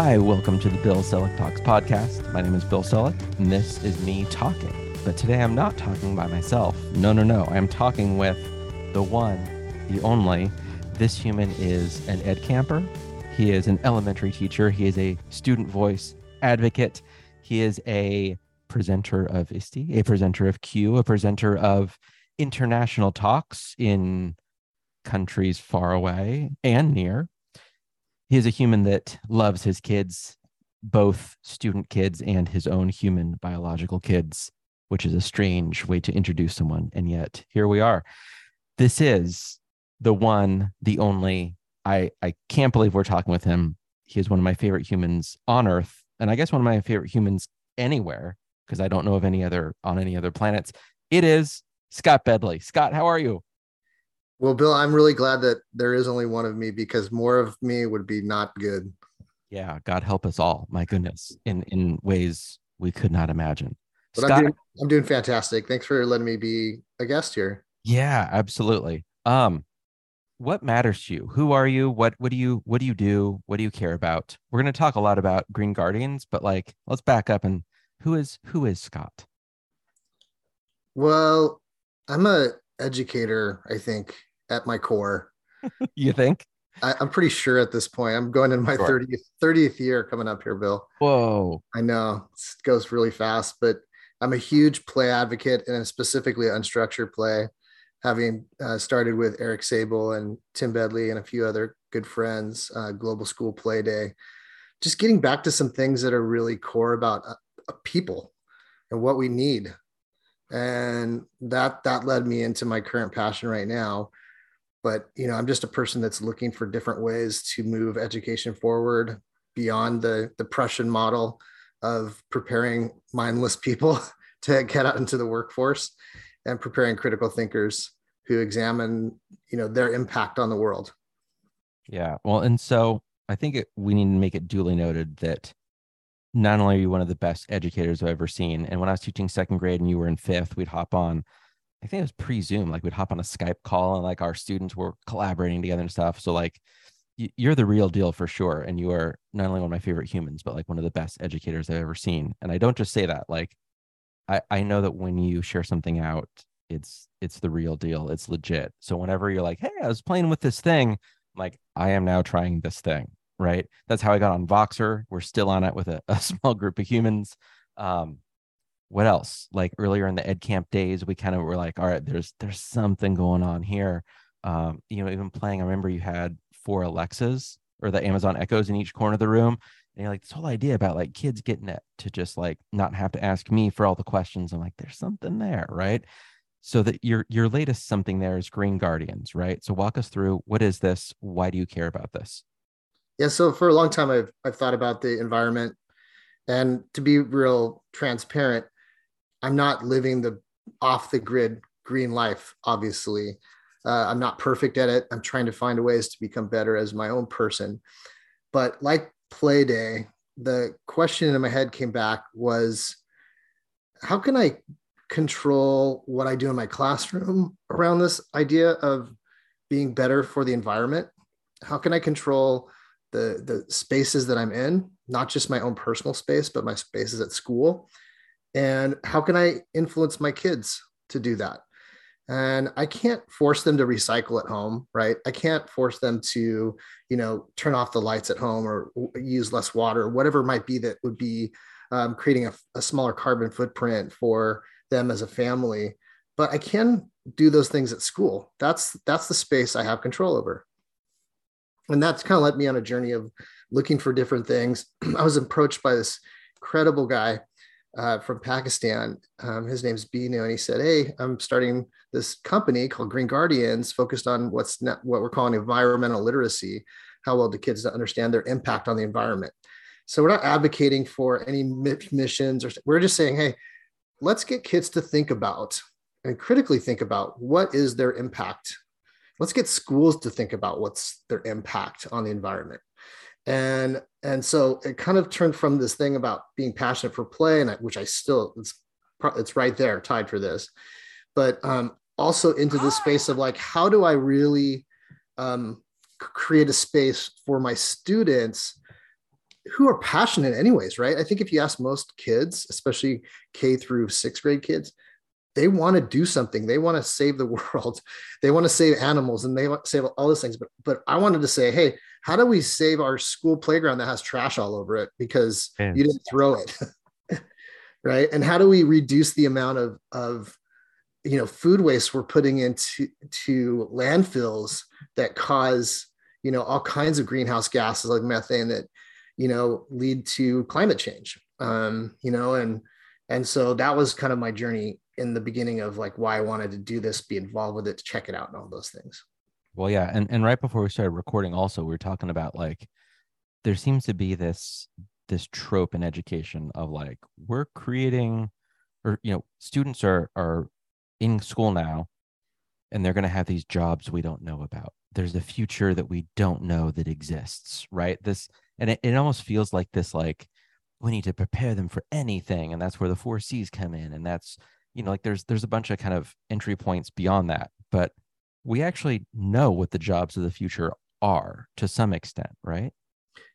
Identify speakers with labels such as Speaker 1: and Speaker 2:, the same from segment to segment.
Speaker 1: Hi, welcome to the Bill Selak Talks podcast. My name is Bill Selak, and this is me talking. But today I'm not talking by myself. No, no, no. I'm talking with the one, the only. This human is an ed camper. He is an elementary teacher. He is a student voice advocate. He is a presenter of ISTE, a presenter of Q, a presenter of international talks in countries far away and near he is a human that loves his kids, both student kids and his own human biological kids, which is a strange way to introduce someone. And yet here we are. This is the one, the only. I, I can't believe we're talking with him. He is one of my favorite humans on earth. And I guess one of my favorite humans anywhere, because I don't know of any other on any other planets. It is Scott Bedley. Scott, how are you?
Speaker 2: Well, Bill, I'm really glad that there is only one of me because more of me would be not good.
Speaker 1: Yeah, God help us all. My goodness, in in ways we could not imagine.
Speaker 2: But Scott, I'm, doing, I'm doing fantastic. Thanks for letting me be a guest here.
Speaker 1: Yeah, absolutely. Um, what matters to you? Who are you? What what do you what do you do? What do you care about? We're going to talk a lot about Green Guardians, but like let's back up and who is who is Scott?
Speaker 2: Well, I'm a educator, I think, at my core.
Speaker 1: you think?
Speaker 2: I, am pretty sure at this point. I'm going in my sure. 30th 30th year coming up here, Bill.
Speaker 1: Whoa.
Speaker 2: I know it goes really fast, but I'm a huge play advocate and specifically unstructured play, having uh, started with Eric Saibel and Tim Bedley and a few other good friends, uh, Global School Play Day. Just getting back to some things that are really core about uh, people and what we need. And that that led me into my current passion right now, but you know i'm just a person that's looking for different ways to move education forward beyond the the prussian model of preparing mindless people to get out into the workforce and preparing critical thinkers who examine you know their impact on the world.
Speaker 1: Yeah well and so i think it, we need to make it duly noted that not only are you one of the best educators i've ever seen and when i was teaching second grade and you were in fifth we'd hop on I think it was pre Zoom. Like we'd hop on a Skype call and like our students were collaborating together and stuff. So like you're the real deal for sure. And you are not only one of my favorite humans, but like one of the best educators I've ever seen. And I don't just say that. Like I, I know that when you share something out, it's it's the real deal. It's legit. So whenever you're like, hey, I was playing with this thing, I'm like I am now trying this thing. Right. That's how I got on Voxer. We're still on it with a, a small group of humans. Um, what else? Like earlier in the Ed Camp days, we kind of were like, all right, there's there's something going on here. Um, you know, even playing, I remember you had four Alexas or the Amazon Echoes in each corner of the room. And you're like, this whole idea about like kids getting it to just like not have to ask me for all the questions. I'm like, there's something there, right? So that your your latest something there is Green Guardians, right? So walk us through what is this? Why do you care about this?
Speaker 2: Yeah, so for a long time I've I've thought about the environment. And to be real transparent, I'm not living the off the grid green life, obviously. Uh, I'm not perfect at it. I'm trying to find ways to become better as my own person. But like play day, the question in my head came back was how can I control what I do in my classroom around this idea of being better for the environment? How can I control the, the spaces that I'm in, not just my own personal space, but my spaces at school? And how can i influence my kids to do that? And i can't force them to recycle at home right? I can't force them to you know turn off the lights at home or use less water whatever might be that would be um, creating a, a smaller carbon footprint for them as a family. But i can do those things at school. That's that's the space i have control over. And that's kind of led me on a journey of looking for different things. I was approached by this incredible guy uh, from Pakistan. Um, his name's Bino, and he said, "Hey, I'm starting this company called Green Guardians, focused on what's not, what we're calling environmental literacy. How well do kids understand their impact on the environment? So we're not advocating for any missions, or we're just saying, hey, let's get kids to think about and critically think about what is their impact. Let's get schools to think about what's their impact on the environment." And and so it kind of turned from this thing about being passionate for play and I, which i still it's it's right there tied for this but um, also into the space of like how do i really um, create a space for my students who are passionate anyways, right? I think if you ask most kids, especially K through sixth grade kids, they want to do something. They want to save the world. They want to save animals and they want to save all those things. But but I wanted to say, hey, how do we save our school playground that has trash all over it because you didn't throw it? right. And how do we reduce the amount of of you know food waste we're putting into to landfills that cause you know all kinds of greenhouse gases like methane that you know lead to climate change um you know and and so that was kind of my journey in the beginning of like why i wanted to do this be involved with it to check it out and all those things.
Speaker 1: Well yeah and and right before we started recording also we were talking about like there seems to be this this trope in education of like we're creating or you know students are are in school now and they're going to have these jobs we don't know about. There's a future that we don't know that exists right? This and it, it almost feels like this like we need to prepare them for anything and that's where the four c's come in and that's you know like there's there's a bunch of kind of entry points beyond that but we actually know what the jobs of the future are to some extent right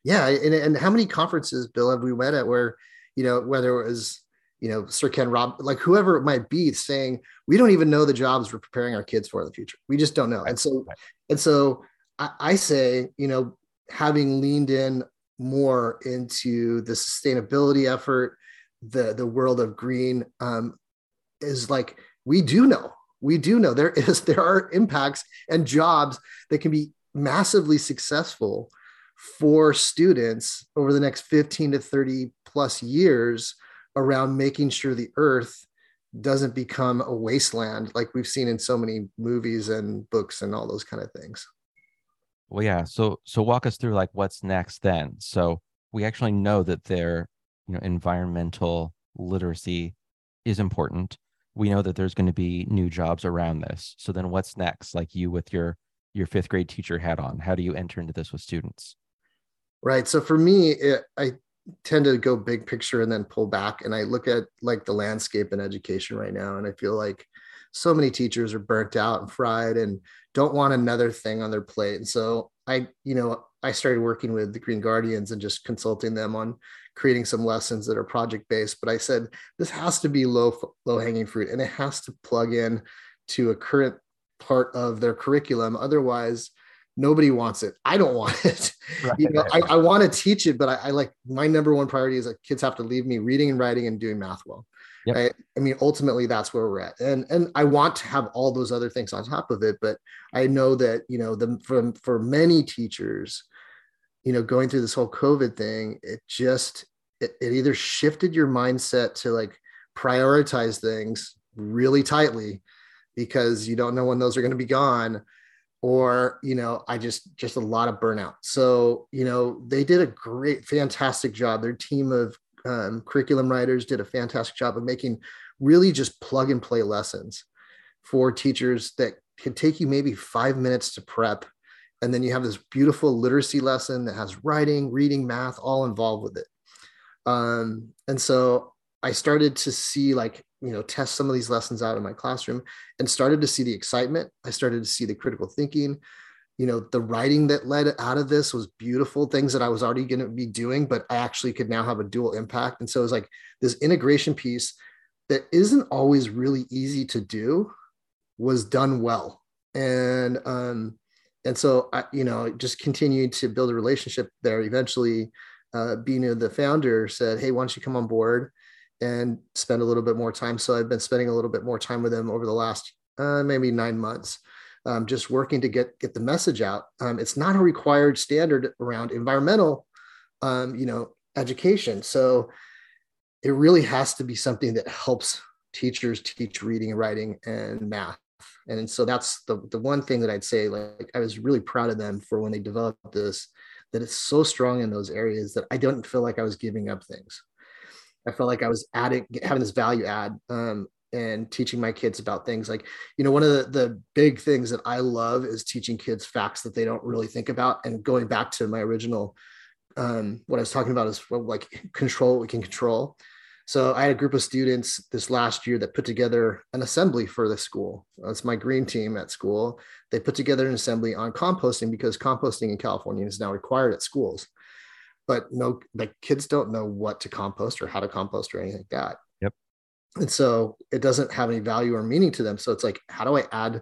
Speaker 2: yeah and, and how many conferences bill have we met at where you know whether it was you know, Sir Ken Rob, like whoever it might be, saying we don't even know the jobs we're preparing our kids for in the future. We just don't know. And so, and so I, I say, you know, having leaned in more into the sustainability effort, the the world of green, um, is like we do know, we do know there is there are impacts and jobs that can be massively successful for students over the next 15 to 30 plus years around making sure the earth doesn't become a wasteland like we've seen in so many movies and books and all those kind of things.
Speaker 1: Well yeah so so walk us through like what's next then? So we actually know that their you know environmental literacy is important we know that there's going to be new jobs around this. So then what's next like you with your your fifth grade teacher hat on? How do you enter into this with students?
Speaker 2: Right so for me it, i tend to go big picture and then pull back and i look at like the landscape in education right now and i feel like so many teachers are burnt out and fried and don't want another thing on their plate. And so i you know i started working with the green guardians and just consulting them on creating some lessons that are project based but i said this has to be low low hanging fruit and it has to plug in to a current part of their curriculum. Otherwise nobody wants it i don't want it right. you know i, I want to teach it but I, I, like my number one priority is that kids have to leave me reading and writing and doing math well yep. right? i mean ultimately that's where we're at and and i want to have all those other things on top of it but i know that you know the from for many teachers you know going through this whole covid thing it just it, it either shifted your mindset to like prioritize things really tightly because you don't know when those are going to be gone or you know i just just a lot of burnout. So you know they did a great fantastic job. Their team of um, curriculum writers did a fantastic job of making really just plug and play lessons for teachers that can take you maybe five minutes to prep. And then you have this beautiful literacy lesson that has writing reading math all involved with it. Um, and so i started to see like you know test some of these lessons out in my classroom and started to see the excitement. I started to see the critical thinking. You know the writing that led out of this was beautiful things that i was already going to be doing but i actually could now have a dual impact. And so it was like this integration piece that isn't always really easy to do was done well. And um and so i you know just continued to build a relationship there eventually uh Binu the founder said hey why don't you come on board and spend a little bit more time. So I've been spending a little bit more time with them over the last uh, maybe nine months, um, just working to get get the message out. Um, it's not a required standard around environmental, um, you know, education. So it really has to be something that helps teachers teach reading and writing and math. And so that's the, the one thing that I'd say, like, I was really proud of them for when they developed this, that it's so strong in those areas that I don't feel like I was giving up things. I felt like I was adding, having this value add um, and teaching my kids about things like, you know, one of the, the big things that I love is teaching kids facts that they don't really think about. And going back to my original, um, what I was talking about is like control we can control. So I had a group of students this last year that put together an assembly for the school. That's my green team at school. They put together an assembly on composting because composting in California is now required at schools. But no like kids don't know what to compost or how to compost or anything like that.
Speaker 1: Yep.
Speaker 2: and so it doesn't have any value or meaning to them. So it's like how do i add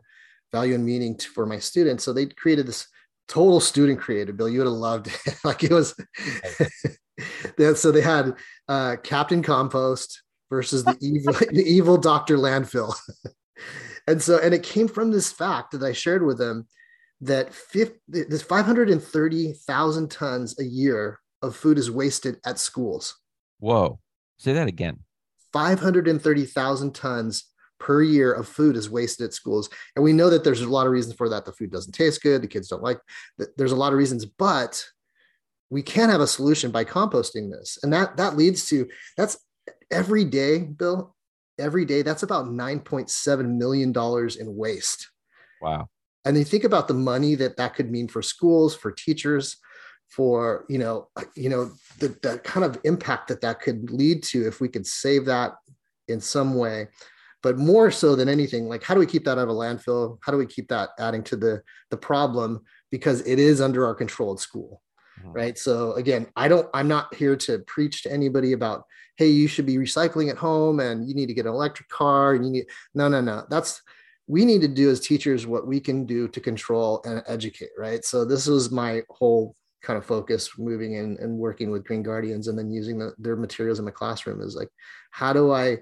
Speaker 2: value and meaning to, for my students? So they created this total student created bill. You would have loved it. Like it was so they had uh, captain compost versus the evil the evil dr landfill. And so and it came from this fact that i shared with them that 50, this 530,000 tons a year of food is wasted at schools.
Speaker 1: Whoa. Say that again.
Speaker 2: 530,000 tons per year of food is wasted at schools. And we know that there's a lot of reasons for that. The food doesn't taste good, the kids don't like there's a lot of reasons, but we can have a solution by composting this. And that that leads to that's every day, Bill, every day that's about 9.7 million dollars in waste.
Speaker 1: Wow.
Speaker 2: And you think about the money that that could mean for schools, for teachers, for you know you know the, the kind of impact that that could lead to if we could save that in some way. But more so than anything like how do we keep that out of a landfill? How do we keep that adding to the the problem? Because it is under our control at school mm-hmm. right? So again i don't i'm not here to preach to anybody about hey you should be recycling at home and you need to get an electric car and you need no no no. That's we need to do as teachers what we can do to control and educate right? So this was my whole kind of focus moving in and working with green guardians and then using the, their materials in the classroom is like how do i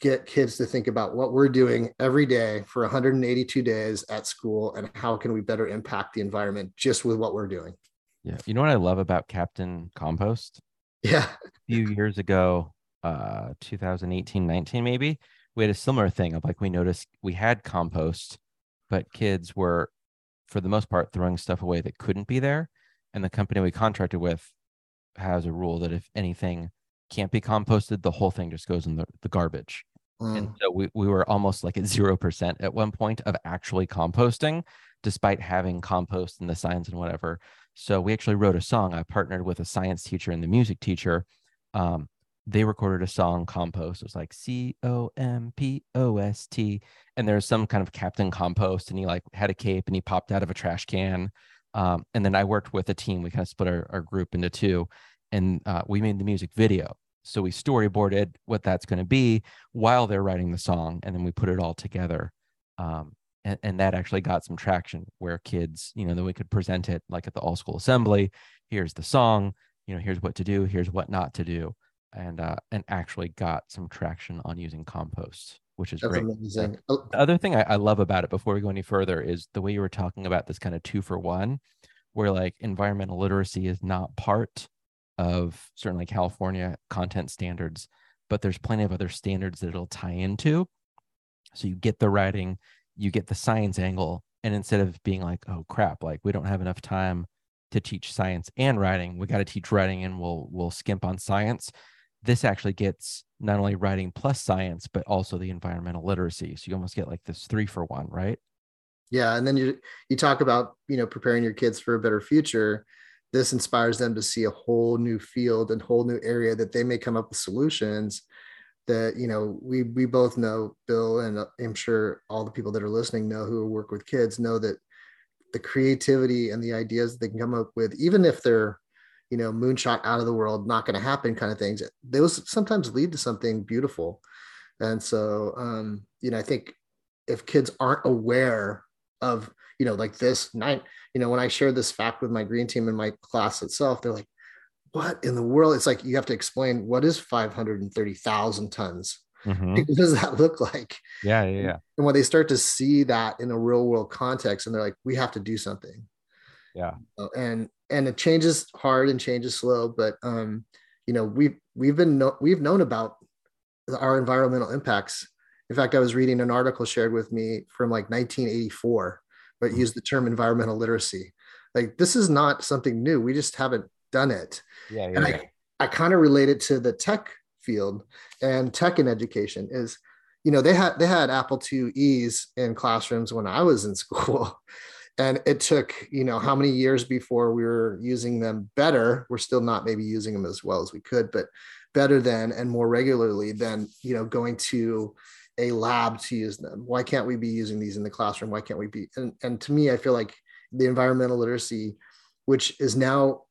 Speaker 2: get kids to think about what we're doing every day for 182 days at school and how can we better impact the environment just with what we're doing?
Speaker 1: Yeah. You know what i love about captain compost?
Speaker 2: Yeah.
Speaker 1: A few years ago uh 2018 19 maybe we had a similar thing of like we noticed we had compost but kids were for the most part throwing stuff away that couldn't be there and the company we contracted with has a rule that if anything can't be composted, the whole thing just goes in the, the garbage. Mm. And so we, we were almost like at 0% at one point of actually composting, despite having compost and the signs and whatever. So we actually wrote a song. I partnered with a science teacher and the music teacher. Um, they recorded a song, Compost. It was like C O M P O S T. And there's some kind of Captain Compost, and he like had a cape and he popped out of a trash can. Um, and then I worked with a team. We kind of split our, our group into two, and uh, we made the music video. So we storyboarded what that's going to be while they're writing the song, and then we put it all together. Um, and, and that actually got some traction where kids, you know, then we could present it like at the all school assembly. Here's the song. You know, here's what to do. Here's what not to do, and uh, and actually got some traction on using compost which is That's great. Amazing. Oh, the other thing I, I love about it before we go any further is the way you were talking about this kind of two for one, where like environmental literacy is not part of certainly California content standards, but there's plenty of other standards that it'll tie into. So you get the writing, you get the science angle, and instead of being like, oh crap, like we don't have enough time to teach science and writing, we got to teach writing and we'll we'll skimp on science this actually gets not only writing plus science but also the environmental literacy. So you almost get like this three for one right?
Speaker 2: Yeah and then you you talk about you know preparing your kids for a better future. This inspires them to see a whole new field and whole new area that they may come up with solutions that you know we we both know bill and uh, i'm sure all the people that are listening know who work with kids know that the creativity and the ideas that they can come up with even if they're you know, moonshot out of the world, not going to happen kind of things. Those sometimes lead to something beautiful. And so, um, you know, I think if kids aren't aware of, you know, like this night, you know, when I shared this fact with my green team in my class itself, they're like, what in the world? It's like you have to explain what is 530,000 tons. Mm-hmm. What does that look like?
Speaker 1: Yeah, yeah, yeah.
Speaker 2: And when they start to see that in a real world context, and they're like, we have to do something.
Speaker 1: Yeah.
Speaker 2: And and it changes hard and changes slow but um you know we've we've been no, we've known about our environmental impacts. In fact i was reading an article shared with me from like 1984 but mm-hmm. used the term environmental literacy. Like this is not something new. We just haven't done it.
Speaker 1: Yeah, yeah
Speaker 2: and i i kind of relate it to the tech field and tech in education is you know they had they had apple IIe's in classrooms when i was in school and it took you know how many years before we were using them better? We're still not maybe using them as well as we could but better than and more regularly than you know going to a lab to use them. Why can't we be using these in the classroom? Why can't we be? And, and to me i feel like the environmental literacy which is now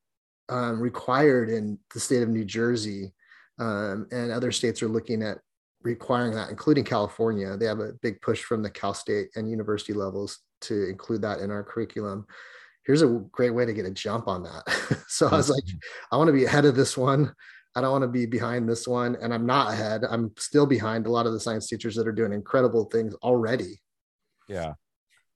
Speaker 2: um, required in the state of New Jersey, um, and other states are looking at requiring that, including California. They have a big push from the Cal State and university levels to include that in our curriculum. Here's a great way to get a jump on that. so I was like, I want to be ahead of this one. I don't want to be behind this one. And I'm not ahead. I'm still behind a lot of the science teachers that are doing incredible things already.
Speaker 1: Yeah.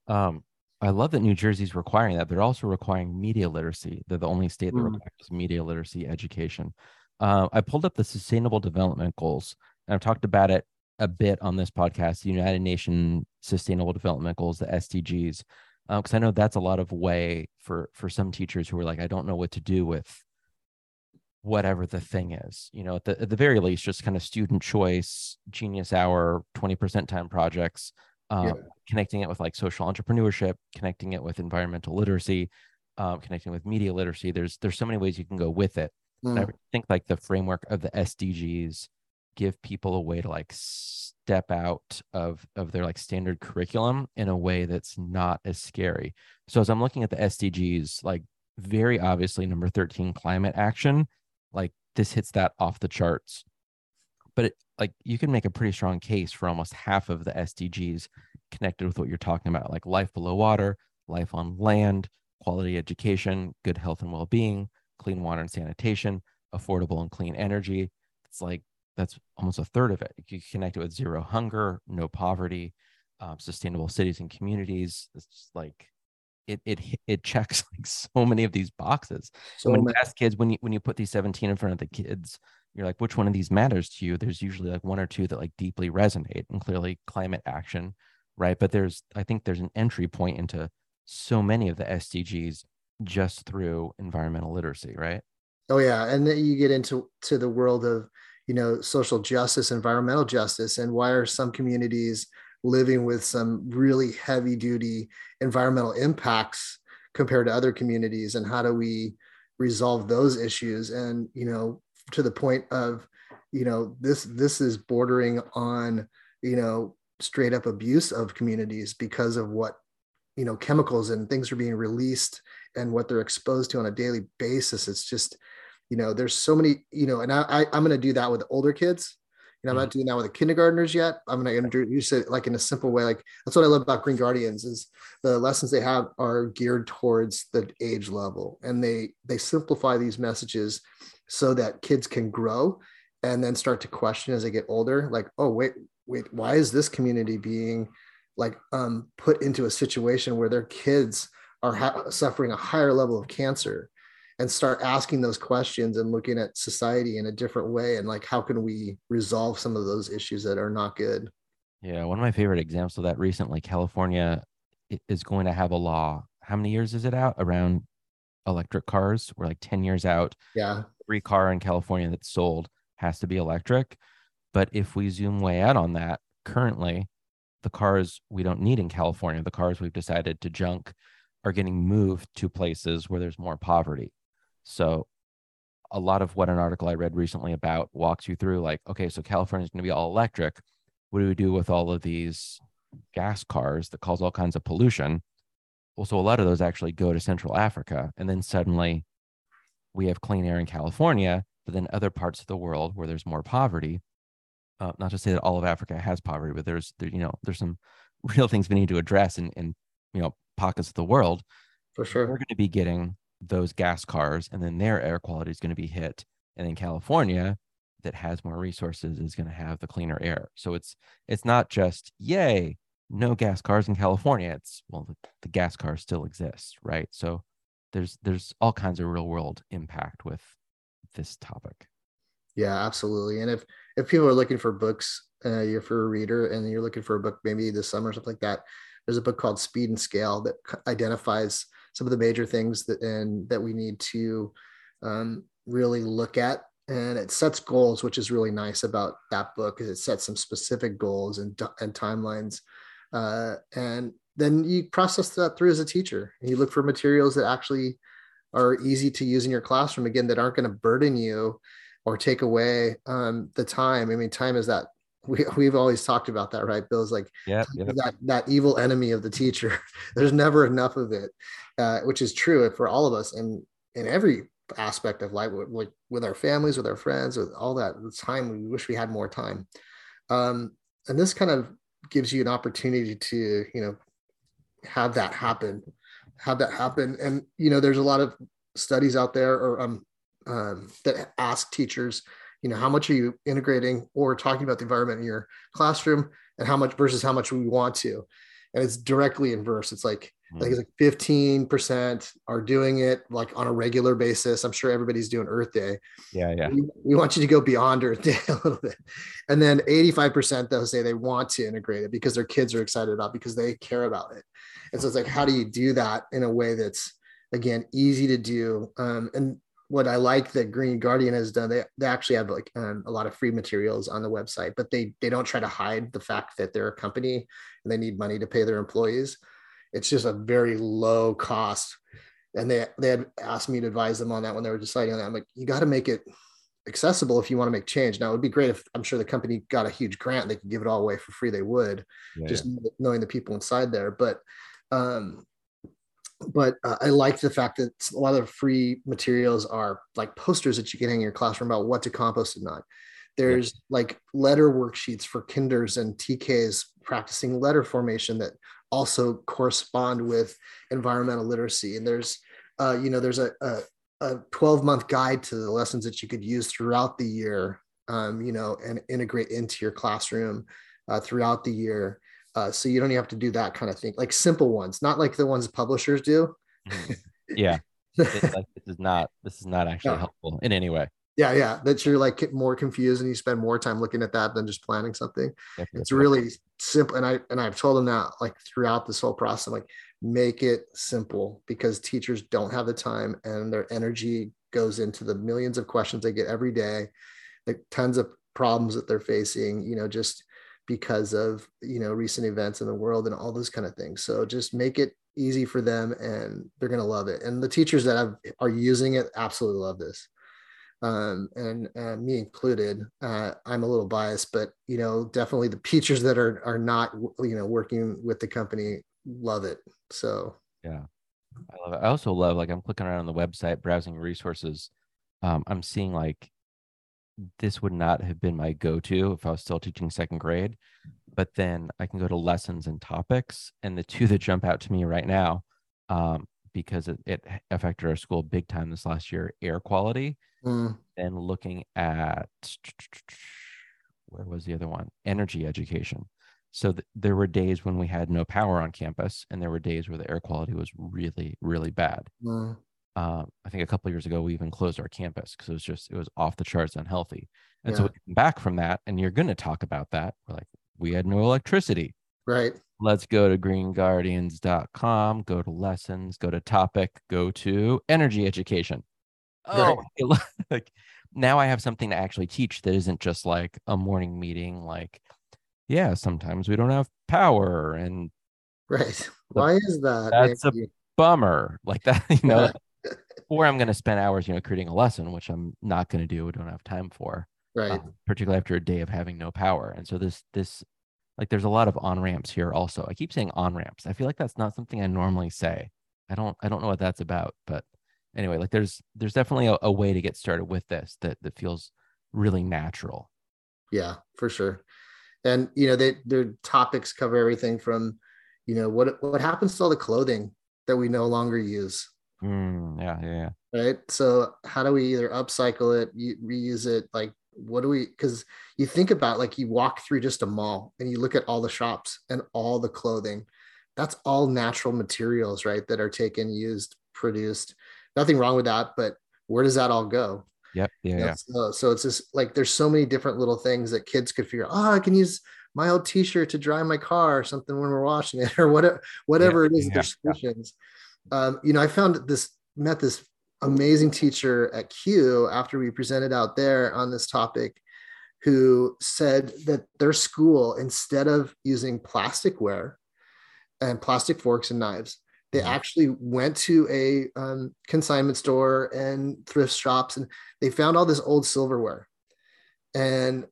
Speaker 1: Um, I love that New Jersey's requiring that. They're also requiring media literacy. They're the only state that mm. requires media literacy education. Uh, I pulled up the Sustainable Development Goals, and I've talked about it a bit on this podcast. The United Nations Sustainable Development Goals, the SDGs, because uh, I know that's a lot of way for for some teachers who are like, I don't know what to do with whatever the thing is. You know, at the at the very least, just kind of student choice, genius hour, twenty percent time projects um, yeah. connecting it with like social entrepreneurship, connecting it with environmental literacy, um, connecting with media literacy. There's there's so many ways you can go with it. Mm. I think like the framework of the SDGs give people a way to like step out of of their like standard curriculum in a way that's not as scary. So as I'm looking at the SDGs, like very obviously number 13 climate action, like this hits that off the charts but it, like you can make a pretty strong case for almost half of the SDGs connected with what you're talking about, like life below water, life on land, quality education, good health and well-being, clean water and sanitation, affordable and clean energy. It's like that's almost a third of it. You connect it with zero hunger, no poverty, um, sustainable cities and communities. It's just like it it it checks like so many of these boxes. So when you ask kids, when you when you put these 17 in front of the kids, you're like, which one of these matters to you? There's usually like one or two that like deeply resonate, and clearly climate action, right? But there's, I think there's an entry point into so many of the SDGs just through environmental literacy, right?
Speaker 2: Oh yeah, and then you get into to the world of you know social justice, environmental justice, and why are some communities living with some really heavy duty environmental impacts compared to other communities, and how do we resolve those issues? And you know, to the point of you know this this is bordering on you know straight up abuse of communities because of what you know chemicals and things are being released and what they're exposed to on a daily basis it's just you know there's so many you know and i, I am going to do that with older kids. You know i'm not mm-hmm. doing that with the kindergartners yet. I'm going to introduce it like in a simple way. Like that's what i love about green guardians is the lessons they have are geared towards the age level and they they simplify these messages so that kids can grow and then start to question as they get older like oh wait wait why is this community being like um, put into a situation where their kids are ha- suffering a higher level of cancer and start asking those questions and looking at society in a different way and like how can we resolve some of those issues that are not good?
Speaker 1: Yeah one of my favorite examples of that recently california is going to have a law. How many years is it out? Around electric cars? We're like 10 years out.
Speaker 2: Yeah.
Speaker 1: Every car in California that's sold has to be electric. But if we zoom way out on that, currently, the cars we don't need in California, the cars we've decided to junk, are getting moved to places where there's more poverty. So, a lot of what an article I read recently about walks you through like, okay, so California is going to be all electric. What do we do with all of these gas cars that cause all kinds of pollution? Well, so a lot of those actually go to Central Africa. And then suddenly we have clean air in California, but then other parts of the world where there's more poverty. Uh, not to say that all of Africa has poverty, but there's there, you know there's some real things we need to address in in you know pockets of the world.
Speaker 2: For sure,
Speaker 1: we're going to be getting those gas cars, and then their air quality is going to be hit. And in California, that has more resources, is going to have the cleaner air. So it's it's not just yay, no gas cars in California. It's well, the, the gas car still exists, right? So there's there's all kinds of real world impact with this topic
Speaker 2: yeah absolutely and if if people are looking for books uh, you're for a reader and you're looking for a book maybe this summer or something like that there's a book called speed and scale that identifies some of the major things that and that we need to um, really look at and it sets goals which is really nice about that book is it sets some specific goals and, and timelines uh, and then you process that through as a teacher. You look for materials that actually are easy to use in your classroom again that aren't going to burden you or take away um, the time. I mean, time is that we, we've always talked about that, right? Bill's like
Speaker 1: yeah, yep.
Speaker 2: that that evil enemy of the teacher. There's never enough of it, uh, which is true for all of us and in every aspect of life with, with our families, with our friends, with all that the time. We wish we had more time. Um, and this kind of gives you an opportunity to, you know, have that happen, have that happen. And, you know, there's a lot of studies out there or um, um, that ask teachers, you know, how much are you integrating or talking about the environment in your classroom and how much versus how much we want to. And it's directly inverse. It's like I think it's like 15% are doing it like on a regular basis. I'm sure everybody's doing Earth Day.
Speaker 1: Yeah, yeah.
Speaker 2: We, we, want you to go beyond Earth Day a little bit. And then 85% they'll say they want to integrate it because their kids are excited about because they care about it. And so it's like, how do you do that in a way that's again easy to do? Um, and what I like that Green Guardian has done, they, they actually have like um, a lot of free materials on the website, but they they don't try to hide the fact that they're a company and they need money to pay their employees it's just a very low cost. And they they had asked me to advise them on that when they were deciding on that. I'm like, you got to make it accessible if you want to make change. Now it would be great if I'm sure the company got a huge grant, they could give it all away for free. They would yeah, just knowing the people inside there. But um, but uh, I like the fact that a lot of free materials are like posters that you can hang in your classroom about what to compost and not. There's yeah. like letter worksheets for kinders and TKs practicing letter formation that also correspond with environmental literacy. And there's, uh, you know, there's a, a, a 12 month guide to the lessons that you could use throughout the year, um, you know, and integrate into your classroom uh, throughout the year. Uh, so you don't have to do that kind of thing, like simple ones, not like the ones publishers do.
Speaker 1: Mm-hmm. yeah. like, this is not, this is not actually helpful in any way
Speaker 2: yeah yeah that you're like more confused and you spend more time looking at that than just planning something. Definitely. it's really simple and i and i've told them that like throughout this whole process like make it simple because teachers don't have the time and their energy goes into the millions of questions they get every day like tons of problems that they're facing you know just because of you know recent events in the world and all those kind of things. So just make it easy for them and they're going to love it. And the teachers that have, are using it absolutely love this um, and uh, me included. Uh, I'm a little biased, but you know, definitely the teachers that are are not you know working with the company love it. So
Speaker 1: yeah, I love it. I also love like I'm clicking around on the website, browsing resources. Um, I'm seeing like this would not have been my go-to if I was still teaching second grade, but then I can go to lessons and topics, and the two that jump out to me right now um, because it, it affected our school big time this last year air quality. Mm. and looking at where was the other one? Energy education. So th- there were days when we had no power on campus and there were days where the air quality was really really bad. Mm. uh, i think a couple years ago we even closed our campus because it was just it was off the charts unhealthy. And yeah. so we come back from that and you're going to talk about that. We're like we had no electricity
Speaker 2: right
Speaker 1: let's go to greenguardians.com, go to lessons, go to topic, go to energy education. Oh, right. like now I have something to actually teach that isn't just like a morning meeting. Like, yeah, sometimes we don't have power, and
Speaker 2: right. Why is that?
Speaker 1: That's a bummer. Like that, you know. or I'm going to spend hours, you know, creating a lesson, which I'm not going to do. We don't have time for,
Speaker 2: right? Um,
Speaker 1: particularly after a day of having no power. And so this this like there's a lot of on ramps here also. I keep saying on ramps. I feel like that's not something I normally say. I don't I don't know what that's about, but anyway, like there's there's definitely a, a way to get started with this that that feels really natural.
Speaker 2: Yeah, for sure. And you know, they their topics cover everything from, you know, what what happens to all the clothing that we no longer use.
Speaker 1: Mm, yeah, yeah, yeah.
Speaker 2: Right. So how do we either upcycle it, reuse it, like what do we because you think about like you walk through just a mall and you look at all the shops and all the clothing that's all natural materials right that are taken used produced. Nothing wrong with that but where does that all go?
Speaker 1: Yep yeah, yeah.
Speaker 2: So, so it's just like there's so many different little things that kids could figure oh i can use my old t-shirt to dry my car or something when we're washing it or whatever whatever yeah, it is yeah, there's solutions. Um, you know i found this met this amazing teacher at Q after we presented out there on this topic who said that their school, instead of using plasticware and plastic forks and knives, they mm-hmm. actually went to a um, consignment store and thrift shops and they found all this old silverware. And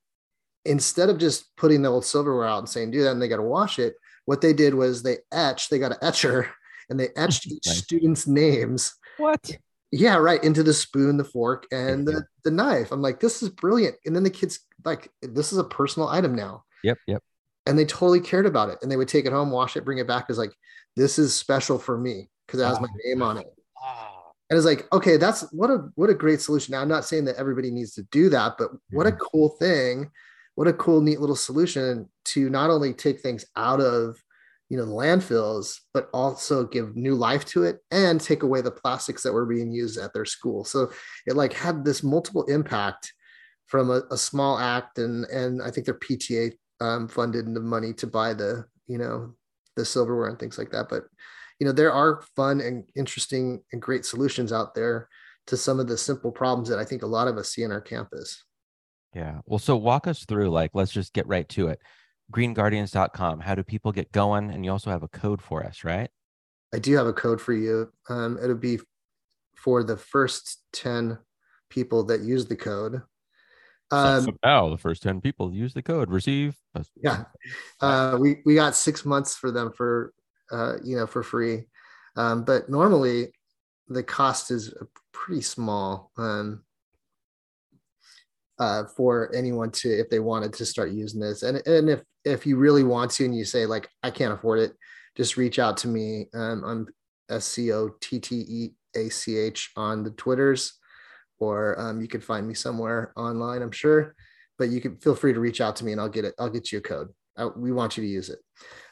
Speaker 2: instead of just putting the old silverware out and saying, do that, and they got to wash it, what they did was they etched, they got an etcher and they etched each student's names
Speaker 1: what
Speaker 2: Yeah, right. Into the spoon, the fork, and the, the knife. I'm like, this is brilliant. And then the kids like, this is a personal item now.
Speaker 1: Yep. Yep.
Speaker 2: And they totally cared about it. And they would take it home, wash it, bring it back. It's like, this is special for me because it has oh, my name on it. Oh. And it's like, okay, that's what a what a great solution. Now, I'm not saying that everybody needs to do that, but what a mm-hmm. cool thing, what a cool, neat little solution to not only take things out of you know the landfills but also give new life to it and take away the plastics that were being used at their school. So it like had this multiple impact from a, a small act and and i think their pta um, funded the money to buy the you know the silverware and things like that. But you know there are fun and interesting and great solutions out there to some of the simple problems that i think a lot of us see in our campus.
Speaker 1: Yeah. Well so walk us through like let's just get right to it greenguardians.com. How do people get going? And you also have a code for us, right?
Speaker 2: I do have a code for you. Um, it'll be for the first 10 people that use the code.
Speaker 1: Um, so now the first 10 people use the code, receive.
Speaker 2: Yeah. Uh, we, we got six months for them for, uh, you know, for free. Um, but normally the cost is pretty small. Um, uh, for anyone to if they wanted to start using this. And and if if you really want to and you say like i can't afford it just reach out to me um, i'm s-c-o-t-t-e-a-c-h on the twitters or um, you can find me somewhere online i'm sure. But you can feel free to reach out to me and i'll get it i'll get you a code. I, we want you to use it.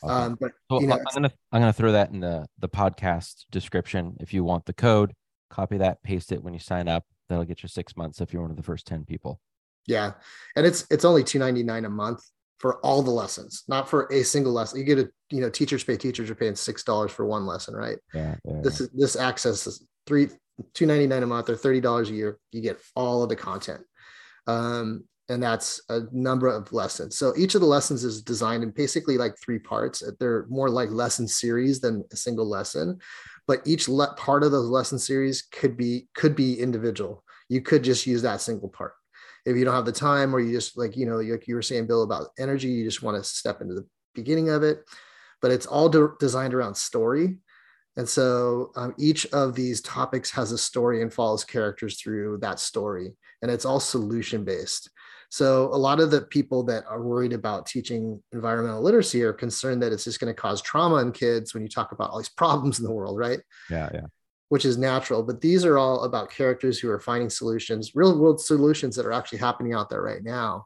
Speaker 2: Okay. um, but
Speaker 1: so you know, i'm gonna i'm gonna throw that in the the podcast description. If you want the code copy that paste it when you sign up. That'll get you six months if you're one of the first 10 people
Speaker 2: yeah. And it's it's only 299 a month for all the lessons, not for a single lesson. You get a, you know, teachers pay teachers are paying six dollars for one lesson, right?
Speaker 1: Yeah,
Speaker 2: yeah. This is this access is three two ninety nine a month or thirty dollars a year. You get all of the content, um, and that's a number of lessons. So each of the lessons is designed in basically like three parts. They're more like lesson series than a single lesson, but each le- part of those lesson series could be could be individual. You could just use that single part if you don't have the time or you just like you know like you were saying bill about energy you just want to step into the beginning of it. But it's all de- designed around story. And so um, each of these topics has a story and follows characters through that story. And it's all solution based so a lot of the people that are worried about teaching environmental literacy are concerned that it's just going to cause trauma in kids when you talk about all these problems in the world right?
Speaker 1: Yeah yeah
Speaker 2: which is natural. But these are all about characters who are finding solutions, real world solutions that are actually happening out there right now.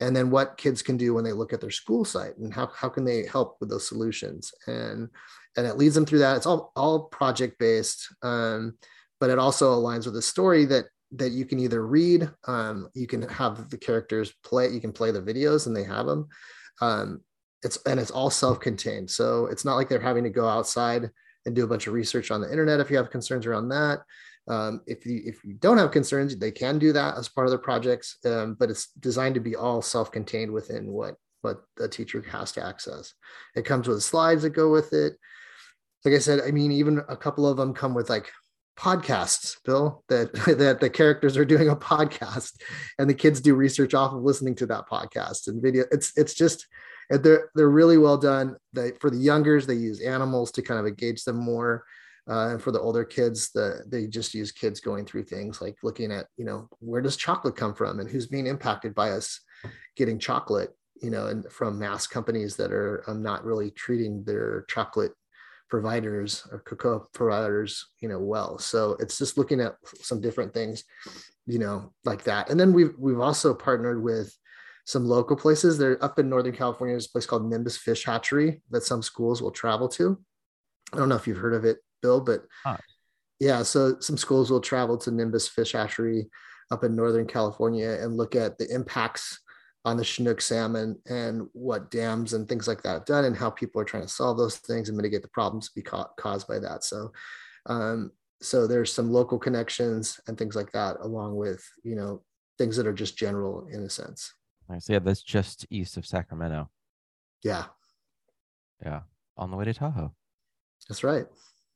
Speaker 2: And then what kids can do when they look at their school site and how, how can they help with those solutions? And and it leads them through that. It's all all project based, um, but it also aligns with a story that that you can either read, um, you can have the characters play, you can play the videos and they have them. Um, it's and it's all self-contained, so it's not like they're having to go outside and do a bunch of research on the internet if you have concerns around that. Um, if you if you don't have concerns, they can do that as part of their projects, um, but it's designed to be all self-contained within what what the teacher has to access. It comes with slides that go with it. Like I said, I mean, even a couple of them come with like podcasts, Bill, that that the characters are doing a podcast and the kids do research off of listening to that podcast and video. It's it's just they're they're really well done. They for the youngers, they use animals to kind of engage them more. Uh, and for the older kids, the, they just use kids going through things like looking at, you know, where does chocolate come from and who's being impacted by us getting chocolate, you know, and from mass companies that are um, not really treating their chocolate providers or cocoa providers, you know, well. So it's just looking at some different things, you know, like that. And then we've we've also partnered with some local places. They're up in Northern California. There's a place called Nimbus Fish Hatchery that some schools will travel to. I don't know if you've heard of it, Bill, but huh. yeah, so some schools will travel to Nimbus Fish Hatchery up in Northern California and look at the impacts on the Chinook salmon and what dams and things like that have done and how people are trying to solve those things and mitigate the problems be ca- caused by that. So, um, so there's some local connections and things like that, along with you know things that are just general in a sense.
Speaker 1: Nice. Yeah, that's just east of Sacramento.
Speaker 2: Yeah.
Speaker 1: Yeah. On the way to Tahoe.
Speaker 2: That's right.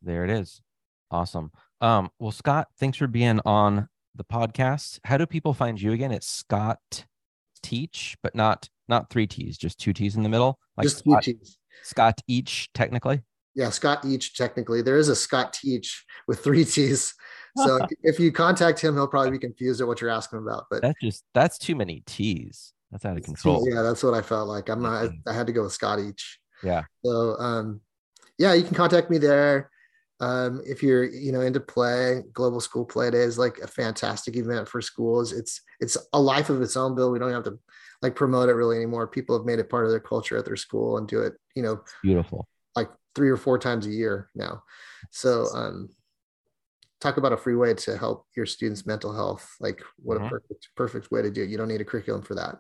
Speaker 1: There it is. Awesome. Um, well, Scott, thanks for being on the podcast. How do people find you again? It's Scott Teach, but not not three T's, just two T's in the middle.
Speaker 2: Like just Scott, two T's.
Speaker 1: Scott Each, technically.
Speaker 2: Yeah, Scott Each, technically. There is a Scott Teach with three T's. so if you contact him, he'll probably be confused at what you're asking about. But
Speaker 1: that's just that's too many T's. That's out of control.
Speaker 2: Yeah, that's what I felt like. I'm not. I, I had to go with Scott each.
Speaker 1: Yeah.
Speaker 2: So um, yeah, you can contact me there. Um, if you're you know into play, Global School Play Day is like a fantastic event for schools. It's it's a life of its own. Bill, we don't have to like promote it really anymore. People have made it part of their culture at their school and do it. You know,
Speaker 1: beautiful.
Speaker 2: Like three or four times a year now. So um, talk about a free way to help your students' mental health. Like what mm-hmm. a perfect perfect way to do it. You don't need a curriculum for that.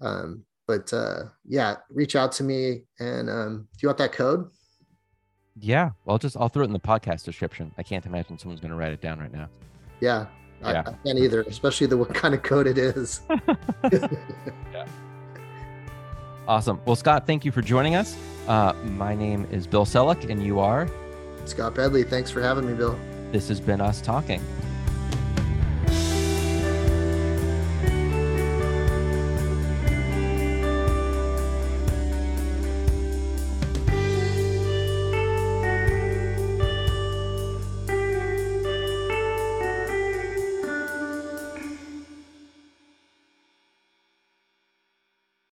Speaker 2: Um, but uh, yeah, reach out to me. And um, do you want that code?
Speaker 1: Yeah, well, I'll just I'll throw it in the podcast description. I can't imagine someone's going to write it down right now.
Speaker 2: Yeah, yeah. I, I can't either, especially the what kind of code it is.
Speaker 1: yeah. Awesome. Well, Scott, thank you for joining us. Uh, my name is Bill Selak, and you are
Speaker 2: Scott Bedley. Thanks for having me, Bill.
Speaker 1: This has been us talking.